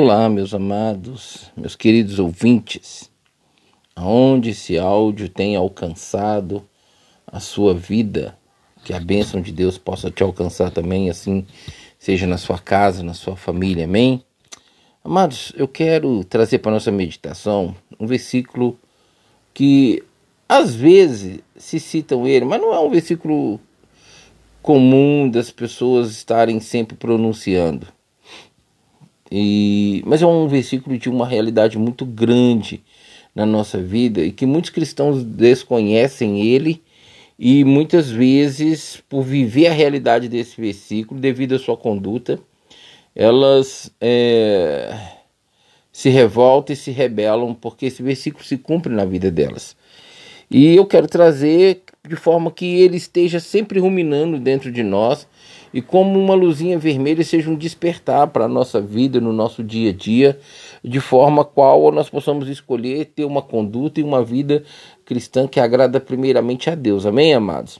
Olá, meus amados, meus queridos ouvintes, aonde esse áudio tem alcançado a sua vida, que a bênção de Deus possa te alcançar também, assim seja na sua casa, na sua família, amém? Amados, eu quero trazer para nossa meditação um versículo que às vezes se citam ele, mas não é um versículo comum das pessoas estarem sempre pronunciando. E, mas é um versículo de uma realidade muito grande na nossa vida e que muitos cristãos desconhecem ele e muitas vezes por viver a realidade desse versículo devido à sua conduta elas é, se revoltam e se rebelam porque esse versículo se cumpre na vida delas. E eu quero trazer de forma que ele esteja sempre ruminando dentro de nós e como uma luzinha vermelha seja um despertar para a nossa vida, no nosso dia a dia, de forma qual nós possamos escolher ter uma conduta e uma vida cristã que agrada primeiramente a Deus. Amém, amados?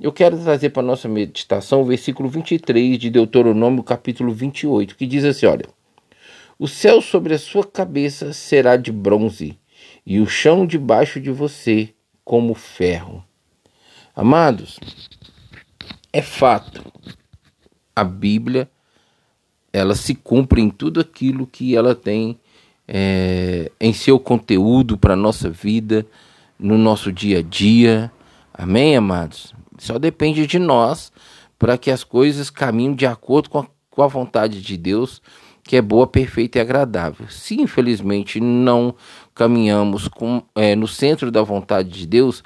Eu quero trazer para nossa meditação o versículo 23 de Deuteronômio, capítulo 28, que diz assim: Olha, o céu sobre a sua cabeça será de bronze, e o chão debaixo de você como ferro. Amados, é fato a Bíblia ela se cumpre em tudo aquilo que ela tem é, em seu conteúdo para a nossa vida, no nosso dia a dia. Amém, amados? Só depende de nós para que as coisas caminhem de acordo com a, com a vontade de Deus, que é boa, perfeita e agradável. Se infelizmente não caminhamos com, é, no centro da vontade de Deus,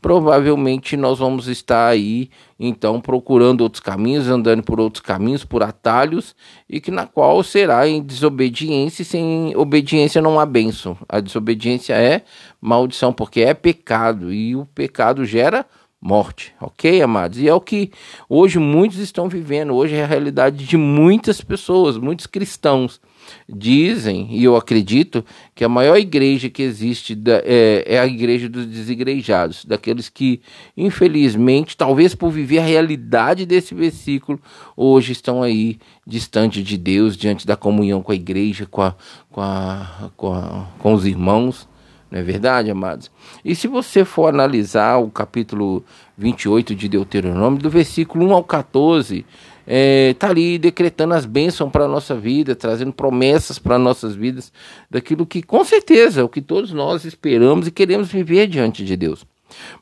provavelmente nós vamos estar aí então procurando outros caminhos, andando por outros caminhos, por atalhos, e que na qual será em desobediência, e sem obediência não há bênção. A desobediência é maldição, porque é pecado, e o pecado gera morte, ok, amados? E é o que hoje muitos estão vivendo, hoje é a realidade de muitas pessoas, muitos cristãos Dizem, e eu acredito, que a maior igreja que existe é, é, a igreja dos desigrejados, daqueles que, infelizmente, talvez por viver a realidade desse versículo, hoje estão aí distante de Deus, diante da comunhão com a igreja, com, a, com, a, com, a, com os irmãos. Não é verdade, amados? E se você for analisar o capítulo 28 de Deuteronômio, do versículo 1 ao 14, está é, tá ali decretando as bênçãos para a nossa vida, trazendo promessas para nossas vidas, daquilo que com certeza é o que todos nós esperamos e queremos viver diante de Deus.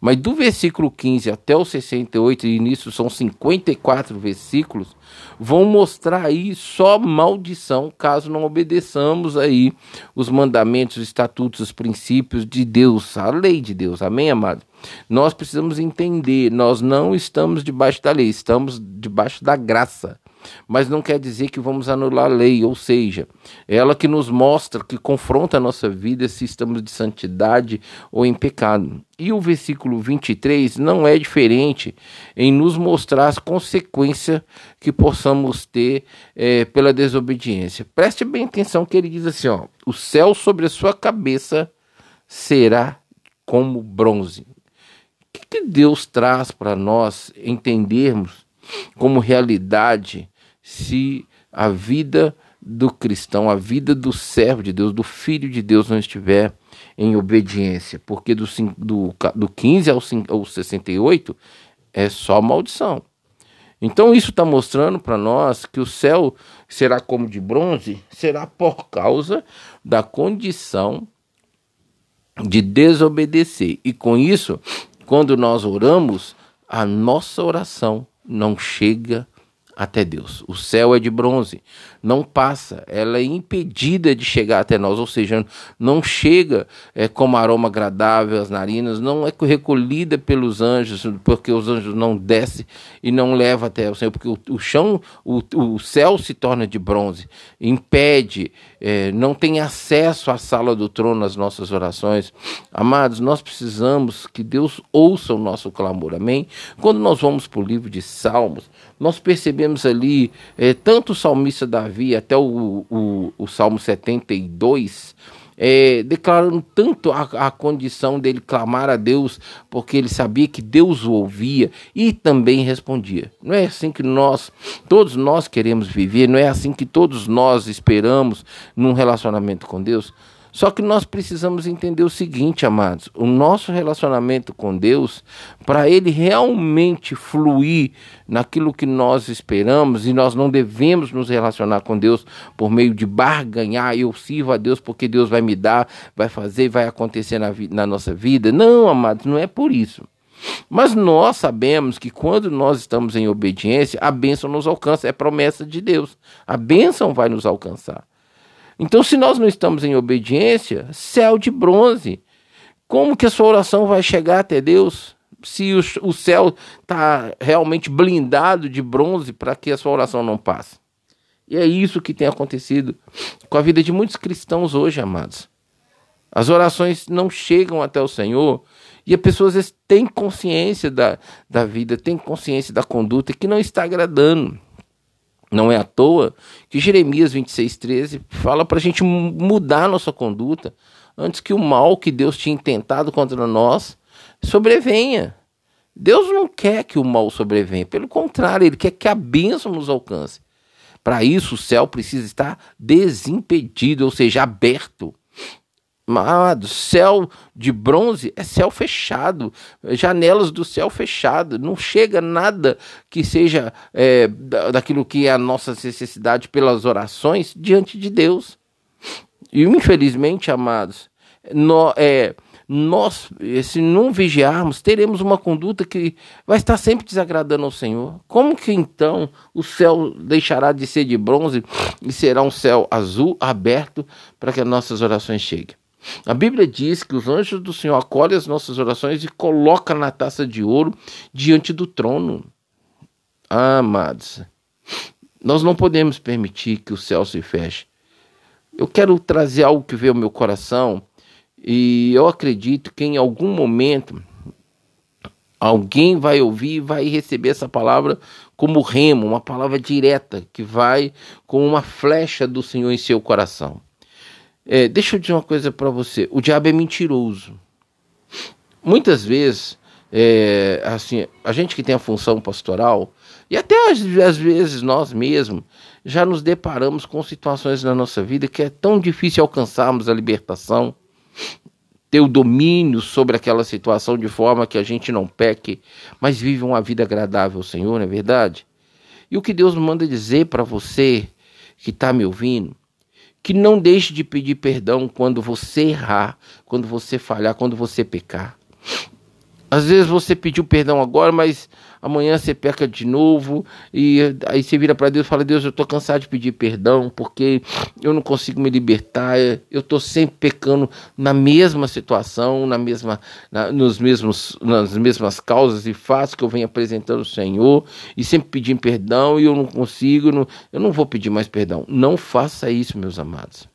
Mas do versículo 15 até o 68, e nisso são 54 versículos, vão mostrar aí só maldição caso não obedeçamos aí os mandamentos, os estatutos, os princípios de Deus, a lei de Deus. Amém, amado? Nós precisamos entender, nós não estamos debaixo da lei, estamos debaixo da graça mas não quer dizer que vamos anular a lei, ou seja, ela que nos mostra, que confronta a nossa vida se estamos de santidade ou em pecado. E o versículo 23 não é diferente em nos mostrar as consequências que possamos ter é, pela desobediência. Preste bem atenção que ele diz assim: ó, o céu sobre a sua cabeça será como bronze. O que, que Deus traz para nós entendermos como realidade se a vida do cristão, a vida do servo de Deus, do filho de Deus não estiver em obediência, porque do, do, do 15 ao, ao 68 é só maldição. Então isso está mostrando para nós que o céu será como de bronze, será por causa da condição de desobedecer. E com isso, quando nós oramos, a nossa oração não chega até Deus. O céu é de bronze, não passa, ela é impedida de chegar até nós, ou seja, não chega é, como aroma agradável às narinas, não é recolhida pelos anjos, porque os anjos não descem e não levam até o Senhor, porque o, o chão, o, o céu se torna de bronze, impede, é, não tem acesso à sala do trono nas nossas orações. Amados, nós precisamos que Deus ouça o nosso clamor, amém? Quando nós vamos para o livro de Salmos, nós percebemos ali, é, tanto o salmista Davi até o, o, o Salmo 72, é, declarando tanto a, a, condição dele clamar a Deus, porque ele sabia que Deus o ouvia e também respondia. Não é assim que nós, todos nós queremos viver, não é assim que todos nós esperamos num relacionamento com Deus. Só que nós precisamos entender o seguinte, amados: o nosso relacionamento com Deus, para ele realmente fluir naquilo que nós esperamos, e nós não devemos nos relacionar com Deus por meio de barganhar, eu sirvo a Deus porque Deus vai me dar, vai fazer, vai acontecer na, na nossa vida. Não, amados, não é por isso. Mas nós sabemos que quando nós estamos em obediência, a bênção nos alcança, é promessa de Deus. A bênção vai nos alcançar. Então, se nós não estamos em obediência, céu de bronze. Como que a sua oração vai chegar até Deus? Se o, o céu está realmente blindado de bronze para que a sua oração não passe. E é isso que tem acontecido com a vida de muitos cristãos hoje, amados. As orações não chegam até o Senhor e as pessoas têm consciência da, da vida, têm consciência da conduta que não está agradando. Não é à toa que Jeremias 26,13 fala para a gente mudar nossa conduta antes que o mal que Deus tinha intentado contra nós sobrevenha. Deus não quer que o mal sobrevenha, pelo contrário, Ele quer que a bênção nos alcance. Para isso, o céu precisa estar desimpedido, ou seja, aberto. Amado, céu de bronze é céu fechado, janelas do céu fechado, não chega nada que seja é, daquilo que é a nossa necessidade pelas orações diante de Deus. E infelizmente, amados, é, nós, se não vigiarmos, teremos uma conduta que vai estar sempre desagradando ao Senhor. Como que então o céu deixará de ser de bronze e será um céu azul aberto para que as nossas orações cheguem? A Bíblia diz que os anjos do Senhor acolhem as nossas orações e colocam na taça de ouro diante do trono. Ah, amados, nós não podemos permitir que o céu se feche. Eu quero trazer algo que veio ao meu coração e eu acredito que em algum momento alguém vai ouvir e vai receber essa palavra como remo, uma palavra direta que vai com uma flecha do Senhor em seu coração. É, deixa eu dizer uma coisa para você: o diabo é mentiroso. Muitas vezes, é, assim, a gente que tem a função pastoral, e até às, às vezes nós mesmos, já nos deparamos com situações na nossa vida que é tão difícil alcançarmos a libertação, ter o domínio sobre aquela situação de forma que a gente não peque, mas vive uma vida agradável ao Senhor, não é verdade? E o que Deus manda dizer para você que está me ouvindo que não deixe de pedir perdão quando você errar, quando você falhar, quando você pecar. Às vezes você pediu perdão agora, mas amanhã você peca de novo e aí você vira para Deus e fala: Deus, eu estou cansado de pedir perdão porque eu não consigo me libertar. Eu estou sempre pecando na mesma situação, na mesma, na, nos mesmos, nas mesmas causas e fatos que eu venho apresentando ao Senhor e sempre pedindo perdão e eu não consigo. Não, eu não vou pedir mais perdão. Não faça isso, meus amados.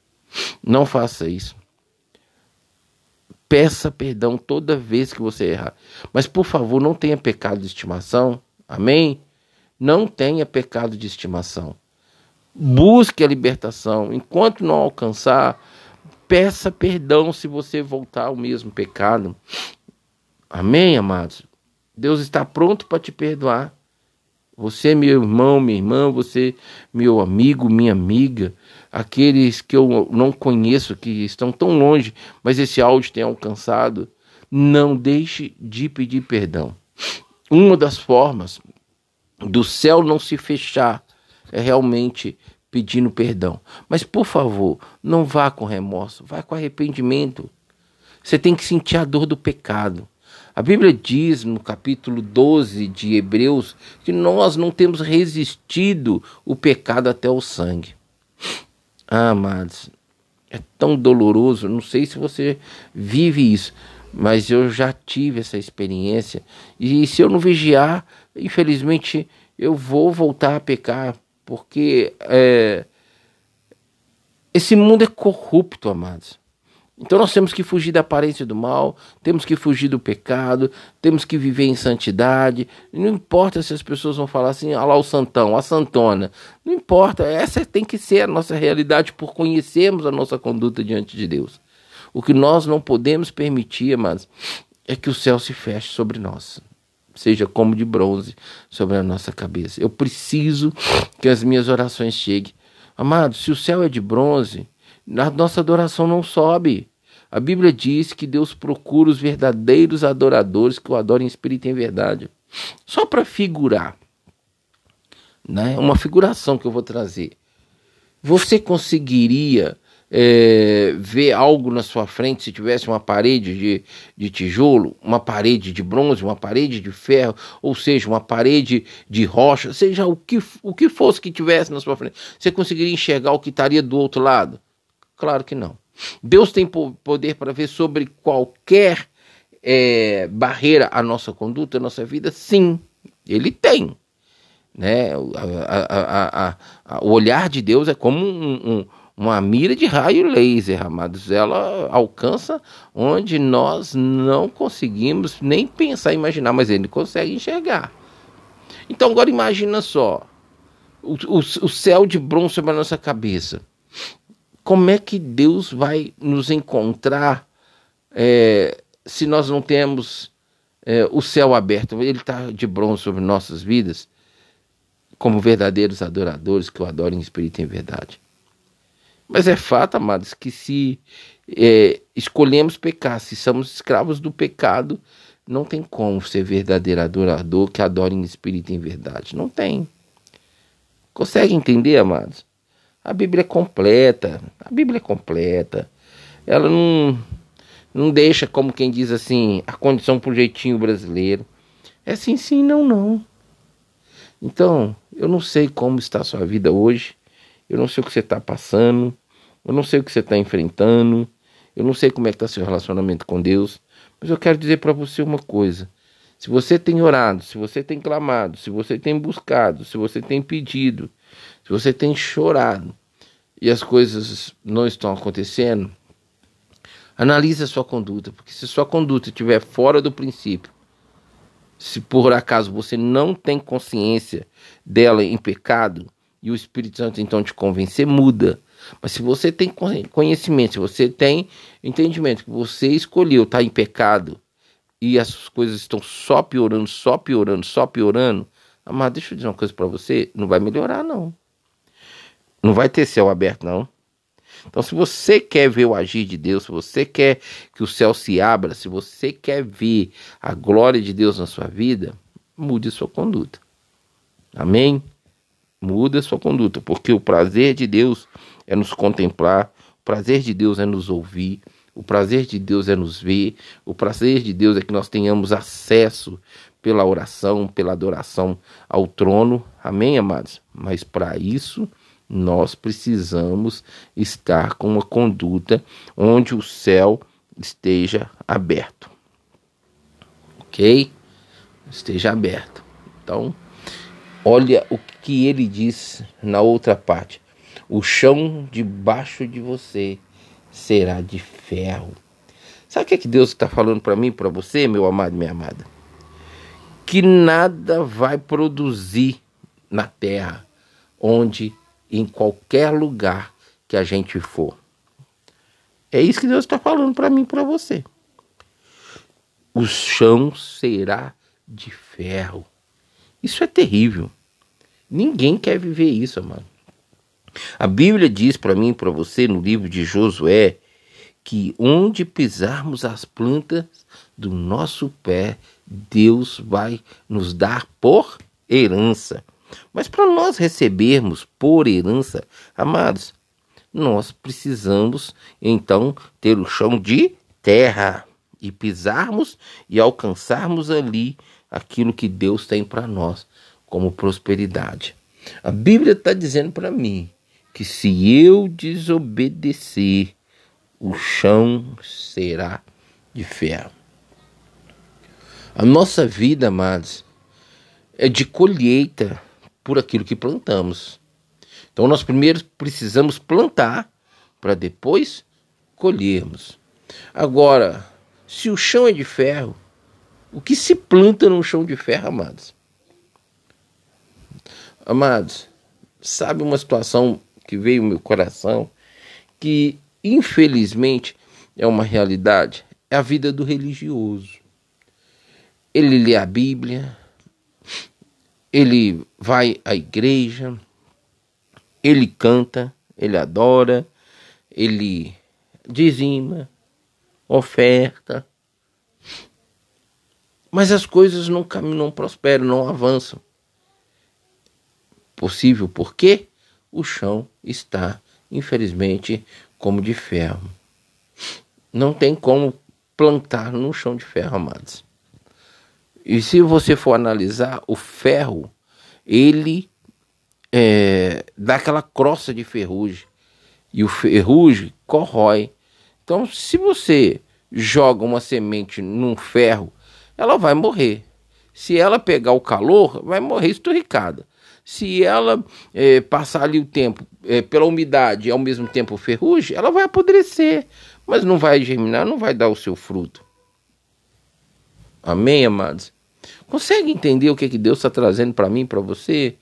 Não faça isso. Peça perdão toda vez que você errar. Mas, por favor, não tenha pecado de estimação. Amém? Não tenha pecado de estimação. Busque a libertação. Enquanto não alcançar, peça perdão se você voltar ao mesmo pecado. Amém, amados? Deus está pronto para te perdoar. Você, meu irmão, minha irmã, você, meu amigo, minha amiga aqueles que eu não conheço, que estão tão longe, mas esse áudio tem alcançado, não deixe de pedir perdão. Uma das formas do céu não se fechar é realmente pedindo perdão. Mas por favor, não vá com remorso, vá com arrependimento. Você tem que sentir a dor do pecado. A Bíblia diz no capítulo 12 de Hebreus que nós não temos resistido o pecado até o sangue. Ah, amados, é tão doloroso. Não sei se você vive isso, mas eu já tive essa experiência. E se eu não vigiar, infelizmente eu vou voltar a pecar, porque é, esse mundo é corrupto, amados. Então nós temos que fugir da aparência do mal, temos que fugir do pecado, temos que viver em santidade. Não importa se as pessoas vão falar assim, ah lá o santão, a santona. Não importa, essa tem que ser a nossa realidade por conhecermos a nossa conduta diante de Deus. O que nós não podemos permitir, amados, é que o céu se feche sobre nós. Seja como de bronze sobre a nossa cabeça. Eu preciso que as minhas orações cheguem. Amados, se o céu é de bronze, a nossa adoração não sobe. A Bíblia diz que Deus procura os verdadeiros adoradores que o adorem em espírito e em verdade. Só para figurar, né? uma figuração que eu vou trazer. Você conseguiria é, ver algo na sua frente se tivesse uma parede de, de tijolo, uma parede de bronze, uma parede de ferro, ou seja, uma parede de rocha, seja o que, o que fosse que tivesse na sua frente, você conseguiria enxergar o que estaria do outro lado? Claro que não. Deus tem poder para ver sobre qualquer é, barreira à nossa conduta, à nossa vida? Sim, ele tem. Né? A, a, a, o olhar de Deus é como um, um, uma mira de raio laser, amados. Ela alcança onde nós não conseguimos nem pensar, imaginar, mas ele consegue enxergar. Então agora imagina só, o, o, o céu de bronze sobre a nossa cabeça. Como é que Deus vai nos encontrar é, se nós não temos é, o céu aberto? Ele está de bronze sobre nossas vidas como verdadeiros adoradores que o adoram em espírito e em verdade. Mas é fato, amados, que se é, escolhemos pecar, se somos escravos do pecado, não tem como ser verdadeiro adorador que adora em espírito e em verdade. Não tem. Consegue entender, amados? A Bíblia é completa. A Bíblia é completa. Ela não, não deixa, como quem diz assim, a condição pro jeitinho brasileiro. É sim, sim, não, não. Então, eu não sei como está a sua vida hoje, eu não sei o que você está passando, eu não sei o que você está enfrentando, eu não sei como é que está seu relacionamento com Deus, mas eu quero dizer para você uma coisa. Se você tem orado, se você tem clamado, se você tem buscado, se você tem pedido, se você tem chorado e as coisas não estão acontecendo, analise a sua conduta, porque se sua conduta estiver fora do princípio, se por acaso você não tem consciência dela em pecado e o Espírito Santo então te convencer, muda. Mas se você tem conhecimento, se você tem entendimento que você escolheu estar em pecado e as coisas estão só piorando, só piorando, só piorando, amado, deixa eu dizer uma coisa para você, não vai melhorar não. Não vai ter céu aberto não. Então, se você quer ver o agir de Deus, se você quer que o céu se abra, se você quer ver a glória de Deus na sua vida, mude sua conduta. Amém? Muda sua conduta, porque o prazer de Deus é nos contemplar, o prazer de Deus é nos ouvir, o prazer de Deus é nos ver, o prazer de Deus é que nós tenhamos acesso pela oração, pela adoração ao trono. Amém, amados? Mas para isso nós precisamos estar com uma conduta onde o céu esteja aberto. Ok? Esteja aberto. Então, olha o que ele diz na outra parte: o chão debaixo de você será de ferro. Sabe o que, é que Deus está falando para mim, para você, meu amado, minha amada? Que nada vai produzir na terra onde em qualquer lugar que a gente for. É isso que Deus está falando para mim e para você. O chão será de ferro. Isso é terrível. Ninguém quer viver isso, mano. A Bíblia diz para mim e para você no livro de Josué que onde pisarmos as plantas do nosso pé, Deus vai nos dar por herança. Mas para nós recebermos por herança, amados, nós precisamos então ter o chão de terra e pisarmos e alcançarmos ali aquilo que Deus tem para nós como prosperidade. A Bíblia está dizendo para mim que se eu desobedecer, o chão será de ferro. A nossa vida, amados, é de colheita por aquilo que plantamos. Então nós primeiro precisamos plantar para depois colhermos. Agora, se o chão é de ferro, o que se planta no chão de ferro, amados? Amados, sabe uma situação que veio no meu coração que infelizmente é uma realidade? É a vida do religioso. Ele lê a Bíblia, ele vai à igreja, ele canta, ele adora, ele dizima, oferta. Mas as coisas não caminham, não prosperam, não avançam. Possível porque o chão está, infelizmente, como de ferro. Não tem como plantar no chão de ferro, amados. E se você for analisar, o ferro, ele é, dá aquela crosta de ferrugem. E o ferrugem corrói. Então, se você joga uma semente num ferro, ela vai morrer. Se ela pegar o calor, vai morrer esturricada. Se ela é, passar ali o tempo é, pela umidade e ao mesmo tempo ferrugem, ela vai apodrecer mas não vai germinar, não vai dar o seu fruto. Amém, amados? Consegue entender o que, que Deus está trazendo para mim, para você?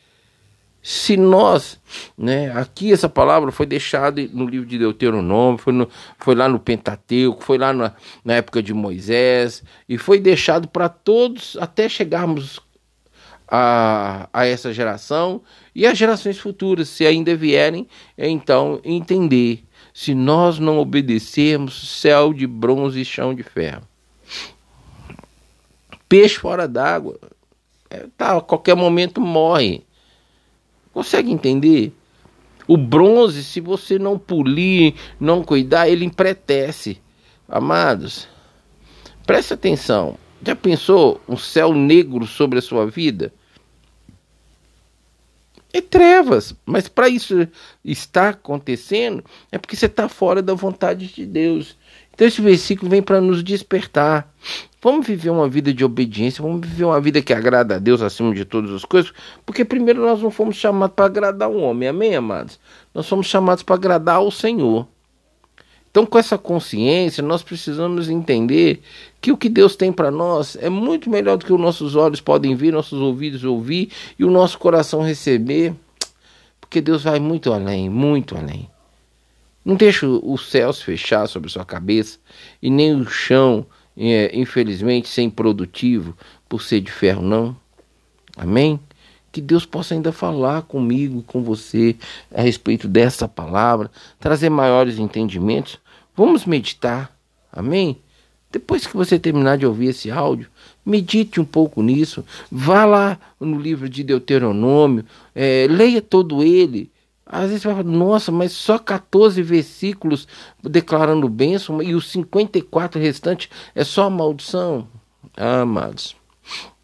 Se nós, né, aqui essa palavra foi deixada no livro de Deuteronômio, foi, no, foi lá no Pentateuco, foi lá na, na época de Moisés, e foi deixado para todos até chegarmos a, a essa geração e as gerações futuras, se ainda vierem, então entender se nós não obedecermos céu de bronze e chão de ferro. Peixe fora d'água, é, tá, a qualquer momento morre. Consegue entender? O bronze, se você não polir, não cuidar, ele empretece. Amados, preste atenção. Já pensou um céu negro sobre a sua vida? é trevas. Mas para isso estar acontecendo, é porque você está fora da vontade de Deus. Então esse versículo vem para nos despertar. Vamos viver uma vida de obediência, vamos viver uma vida que agrada a Deus acima de todas as coisas, porque primeiro nós não fomos chamados para agradar o homem, amém, amados? Nós somos chamados para agradar ao Senhor. Então, com essa consciência, nós precisamos entender que o que Deus tem para nós é muito melhor do que os nossos olhos podem ver, nossos ouvidos ouvir e o nosso coração receber, porque Deus vai muito além, muito além. Não deixe os céus fechar sobre sua cabeça e nem o chão, infelizmente, ser improdutivo por ser de ferro, não. Amém? Que Deus possa ainda falar comigo com você a respeito dessa palavra, trazer maiores entendimentos Vamos meditar. Amém? Depois que você terminar de ouvir esse áudio, medite um pouco nisso. Vá lá no livro de Deuteronômio, é, leia todo ele. Às vezes você vai falar, nossa, mas só 14 versículos declarando bênção e os 54 restantes é só maldição. Ah, amados,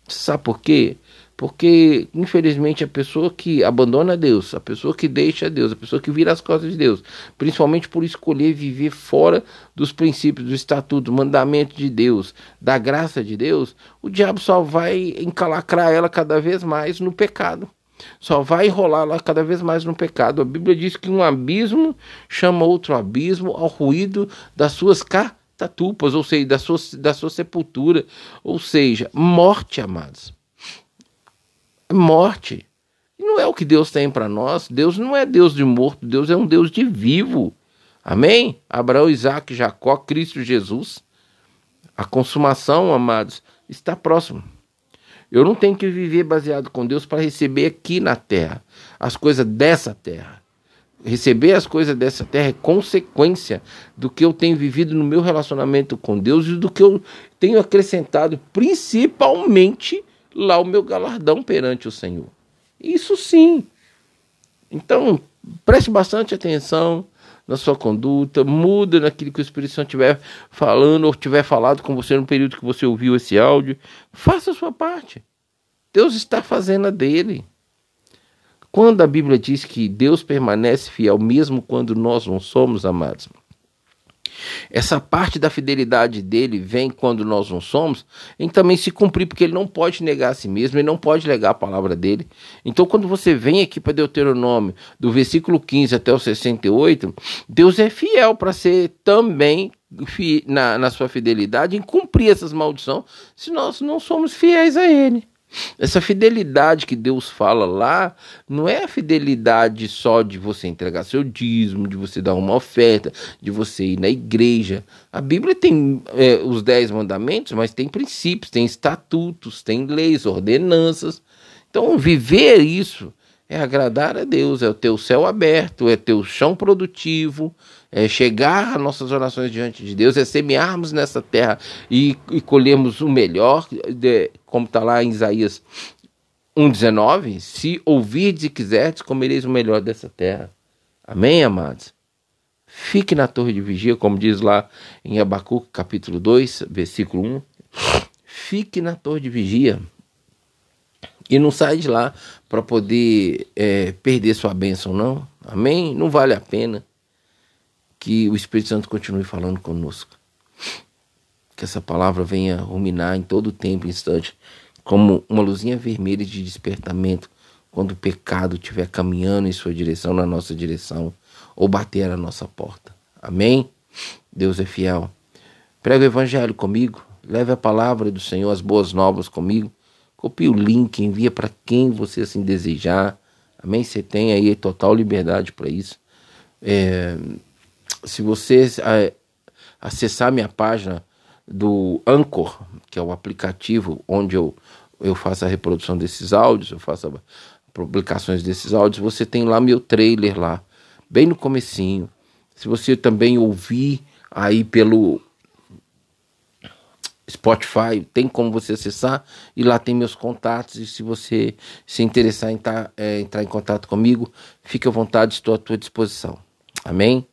sabe por quê? Porque, infelizmente, a pessoa que abandona Deus, a pessoa que deixa Deus, a pessoa que vira as costas de Deus, principalmente por escolher viver fora dos princípios, do estatuto, do mandamento de Deus, da graça de Deus, o diabo só vai encalacrar ela cada vez mais no pecado. Só vai enrolar lá cada vez mais no pecado. A Bíblia diz que um abismo chama outro abismo ao ruído das suas catatupas, ou seja, da sua, da sua sepultura, ou seja, morte, amados morte. Não é o que Deus tem para nós. Deus não é Deus de morto, Deus é um Deus de vivo. Amém? Abraão, Isaac, Jacó, Cristo Jesus. A consumação, amados, está próximo. Eu não tenho que viver baseado com Deus para receber aqui na terra as coisas dessa terra. Receber as coisas dessa terra é consequência do que eu tenho vivido no meu relacionamento com Deus e do que eu tenho acrescentado, principalmente lá o meu galardão perante o Senhor. Isso sim. Então, preste bastante atenção na sua conduta, muda naquilo que o Espírito Santo estiver falando ou tiver falado com você no período que você ouviu esse áudio. Faça a sua parte. Deus está fazendo a dele. Quando a Bíblia diz que Deus permanece fiel mesmo quando nós não somos amados, essa parte da fidelidade dele vem quando nós não somos, em também se cumprir, porque ele não pode negar a si mesmo, ele não pode negar a palavra dele. Então, quando você vem aqui para Deuteronômio, do versículo 15 até o 68, Deus é fiel para ser também na, na sua fidelidade em cumprir essas maldições, se nós não somos fiéis a ele. Essa fidelidade que Deus fala lá não é a fidelidade só de você entregar seu dízimo, de você dar uma oferta, de você ir na igreja. A Bíblia tem é, os dez mandamentos, mas tem princípios, tem estatutos, tem leis, ordenanças. Então, viver isso é agradar a Deus, é o teu céu aberto, é teu chão produtivo, é chegar às nossas orações diante de Deus, é semearmos nessa terra e, e colhermos o melhor, de, como está lá em Isaías 1,19: se ouvirdes e quiserdes, comereis o melhor dessa terra. Amém, amados? Fique na torre de vigia, como diz lá em Abacuque, capítulo 2, versículo 1. Fique na torre de vigia. E não sai de lá para poder é, perder sua bênção, não. Amém? Não vale a pena que o Espírito Santo continue falando conosco. Que essa palavra venha ruminar em todo tempo, instante, como uma luzinha vermelha de despertamento quando o pecado estiver caminhando em sua direção, na nossa direção, ou bater na nossa porta. Amém? Deus é fiel. Prega o evangelho comigo, leve a palavra do Senhor, as boas novas comigo. Copie o link, envia para quem você assim desejar. Amém? Você tem aí total liberdade para isso. É, se você é, acessar minha página do Anchor, que é o aplicativo onde eu, eu faço a reprodução desses áudios, eu faço a, publicações desses áudios, você tem lá meu trailer lá, bem no comecinho. Se você também ouvir aí pelo Spotify, tem como você acessar e lá tem meus contatos. E se você se interessar em tá, é, entrar em contato comigo, fique à vontade, estou à tua disposição. Amém?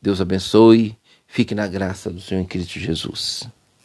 Deus abençoe. Fique na graça do Senhor em Cristo Jesus.